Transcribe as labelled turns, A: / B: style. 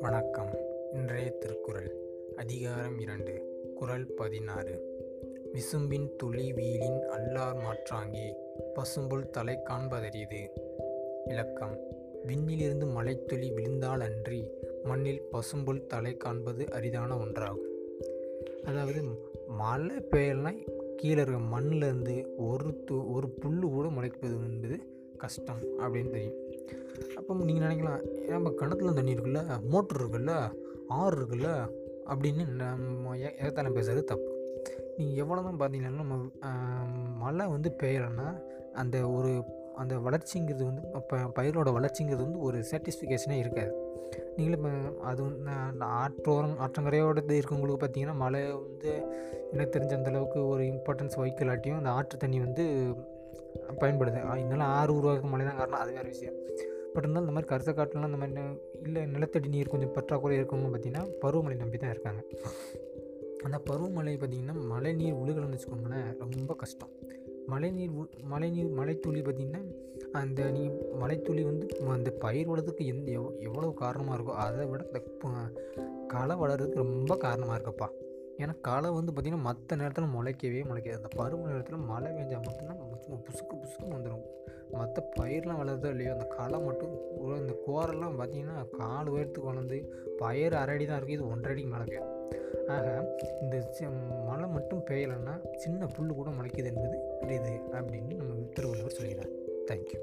A: வணக்கம். இன்றைய திருக்குறள் அதிகாரம் இரண்டு குறள் பதினாறு. விசும்பின் துளி வீழின் அல்லார் மாற்றாங்கி பசும்புல் தலை காண்பதறியது. விளக்கம் விண்ணிலிருந்து மழைத்துளி விழுந்தாலன்றி மண்ணில் பசும்புல் தலை காண்பது அரிதான ஒன்றாகும். அதாவது மழை பெய்யலாம் கீழே இருக்க மண்ணிலேருந்து ஒரு து ஒரு புல் கூட முளைப்பது என்பது கஷ்டம் அப்படின்னு தெரியும். அப்போ நீங்கள் நினைக்கலாம் நம்ம கிணத்துல தண்ணி இருக்குல்ல மோட்ரு இருக்குல்ல ஆறு இருக்குல்ல அப்படின்னு நம்ம ஏத்தாலும் பேசுறது தப்பு. நீங்கள் எவ்வளோ தான் பார்த்தீங்கன்னா நம்ம மழை வந்து பெய்யலைன்னா அந்த ஒரு அந்த வளர்ச்சிங்கிறது வந்து இப்போ பயிரோட வளர்ச்சிங்கிறது வந்து ஒரு சாட்டிஸ்ஃபிகேஷனே இருக்காது. நீங்களும் இப்போ அது வந்து ஆற்றோரம் ஆற்றங்கரையோட இருக்கவங்களுக்கு பார்த்தீங்கன்னா மழை வந்து எனக்கு தெரிஞ்ச அந்தளவுக்கு ஒரு இம்பார்ட்டன்ஸ் வைக்கலாட்டியும் அந்த ஆற்று தண்ணி வந்து பயன்படுது. இருந்தாலும் ஆறு உருவாக்க மழை தான் காரணம். அது வேறு விஷயம். பட் இருந்தாலும் இந்த மாதிரி கருத்த காட்டுலாம் இந்த மாதிரி இல்லை நிலத்தடி நீர் கொஞ்சம் பற்றாக்குறை இருக்கவங்க பார்த்திங்கன்னா பருவமழை நம்பி தான் இருக்காங்க. அந்த பருவமழை பார்த்திங்கன்னா மழை நீர் உழுகலன்னு வச்சுக்கோங்களேன் ரொம்ப கஷ்டம். மழை நீர் மழை நீர் மழைத்துளி பார்த்திங்கன்னா அந்த நீ மழைத்துளி வந்து அந்த பயிர் வளர்றதுக்கு எந்த எவ் எவ்வளோ காரணமாக இருக்கோ அதை விட இந்த களை வளர்கிறதுக்கு ரொம்ப காரணமாக இருக்கப்பா. ஏன்னா களை வந்து பார்த்திங்கன்னா மற்ற நேரத்தில் முளைக்கவே முளைக்காது. அந்த பருவ நேரத்தில் மழை பெஞ்சால் மட்டும்தான் சும்மா புசுக்கு புசுக்குன்னு வந்துடும் மற்ற பயிரெலாம் வளருதோ இல்லையோ அந்த களை மட்டும் இந்த கோரெல்லாம் பார்த்திங்கன்னா கால் உயரத்துக்கு வளர்ந்து பயிர் அரை அடி தான் இருக்குது இது ஒன்றரை அடிக்கு மேலே ஆக இந்த மழை மட்டும் பெய்யலைன்னா சின்ன புல் கூட முளைக்குது என்பது இது அப்படின்னு நம்ம திருவள்ளுவர் சொல்கிறார். தேங்க்யூ